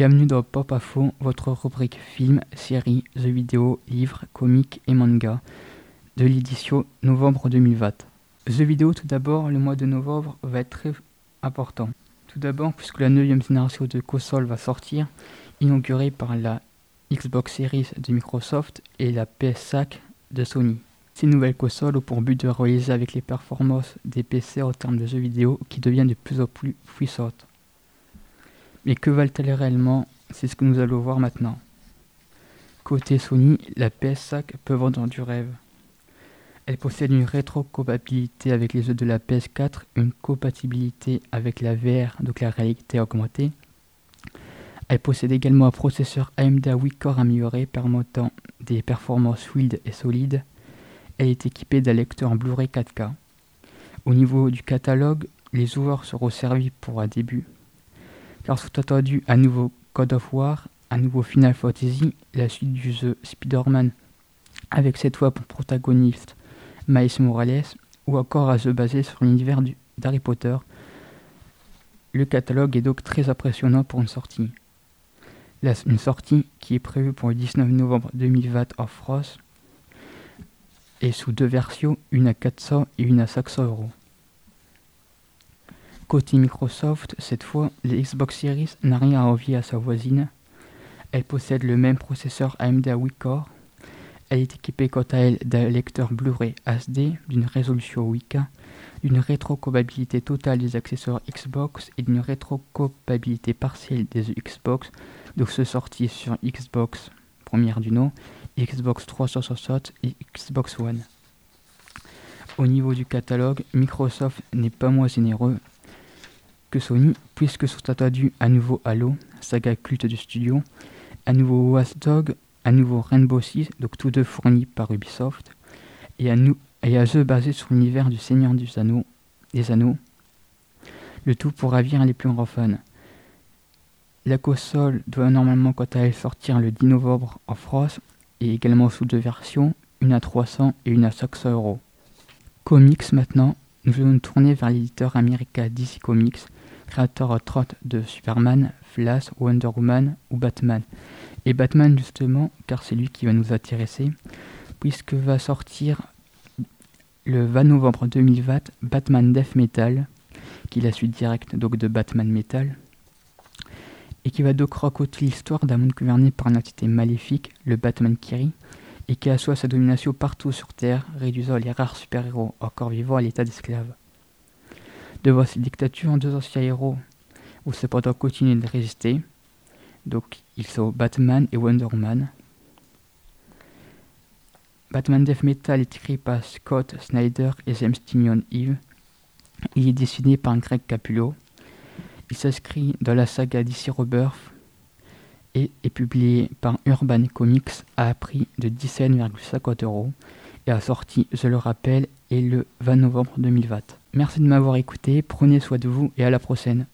Bienvenue dans Pop Info, votre rubrique film, série, jeux vidéo, livres, comics et manga de l'édition novembre 2020. Jeux vidéo tout d'abord, le mois de novembre va être très important. Tout d'abord, puisque la 9 génération de console va sortir, inaugurée par la Xbox Series de Microsoft et la PS5 de Sony. Ces nouvelles consoles ont pour but de réaliser avec les performances des PC en termes de jeux vidéo qui deviennent de plus en plus puissantes. Mais que valent-elles réellement? C'est ce que nous allons voir maintenant. Côté Sony, la PS5 peut vendre du rêve. Elle possède une rétrocompatibilité avec les jeux de la PS4, une compatibilité avec la VR, donc la réalité augmentée. Elle possède également un processeur AMD à 8 corps amélioré permettant des performances fluides et solides. Elle est équipée d'un lecteur Blu-ray 4K. Au niveau du catalogue, les joueurs seront servis pour un début car sont attendus un nouveau God of War, un nouveau Final Fantasy, la suite du jeu Spider-Man, avec cette fois pour protagoniste Miles Morales, ou encore un jeu basé sur l'univers d'Harry Potter. Le catalogue est donc très impressionnant pour une sortie. une sortie qui est prévue pour le 19 novembre 2020 en France et sous deux versions, une à 400 et une à 500 euros. Côté Microsoft, cette fois, la Xbox Series n'a rien à envier à sa voisine. Elle possède le même processeur AMD à 8 corps. Elle est équipée quant à elle d'un lecteur Blu-ray HD, d'une résolution 8K, d'une rétrocompatibilité totale des accessoires Xbox et d'une rétrocompatibilité partielle des Xbox, donc ce sorti sur Xbox première du nom, Xbox 360 et Xbox One. Au niveau du catalogue, Microsoft n'est pas moins généreux que Sony, puisque sont attendus à nouveau Halo, saga culte du studio, un nouveau Watchdog, un nouveau Rainbow Six, donc tous deux fournis par Ubisoft, et un, et un jeu basé sur l'univers du Seigneur des Anneaux, des Anneaux, le tout pour ravir les plus grands fans. La console doit normalement quant à elle sortir le 10 novembre en France et également sous deux versions, une à 300 et une à 500 euros. Comics maintenant, nous allons nous tourner vers l'éditeur américain DC Comics créateur trotte de Superman, Flash, Wonder Woman ou Batman. Et Batman justement, car c'est lui qui va nous intéresser, puisque va sortir le 20 novembre 2020 Batman Death Metal, qui est la suite directe donc de Batman Metal, et qui va donc raconter l'histoire d'un monde gouverné par une entité maléfique, le Batman Kiri, et qui assoit sa domination partout sur Terre, réduisant les rares super-héros encore vivants à l'état d'esclaves. Devant ces dictatures, deux anciens héros ont cependant continué de résister. Donc, ils sont Batman et Wonder Woman. Batman Death Metal est écrit par Scott Snyder et James Tynion Eve. Il est dessiné par Greg Capullo. Il s'inscrit dans la saga DC Rebirth et est publié par Urban Comics à prix de 17,50 euros et a sorti, je le rappelle, le 20 novembre 2020. Merci de m'avoir écouté, prenez soin de vous et à la prochaine.